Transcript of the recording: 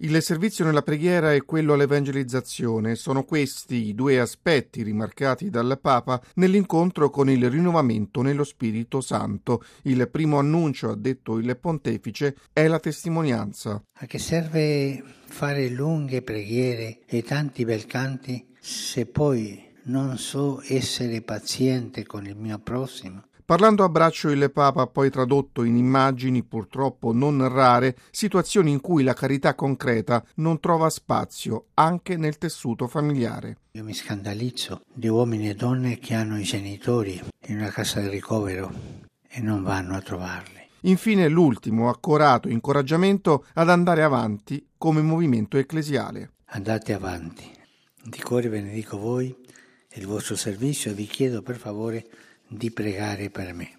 Il servizio nella preghiera e quello all'evangelizzazione sono questi i due aspetti rimarcati dal Papa nell'incontro con il rinnovamento nello Spirito Santo. Il primo annuncio, ha detto il pontefice, è la testimonianza. A che serve fare lunghe preghiere e tanti bel canti se poi non so essere paziente con il mio prossimo? Parlando a braccio il Papa ha poi tradotto in immagini purtroppo non rare situazioni in cui la carità concreta non trova spazio anche nel tessuto familiare. Io mi scandalizzo di uomini e donne che hanno i genitori in una casa di ricovero e non vanno a trovarli. Infine l'ultimo accorato incoraggiamento ad andare avanti come movimento ecclesiale. Andate avanti. Di cuore benedico voi e il vostro servizio e vi chiedo per favore di pregare per me.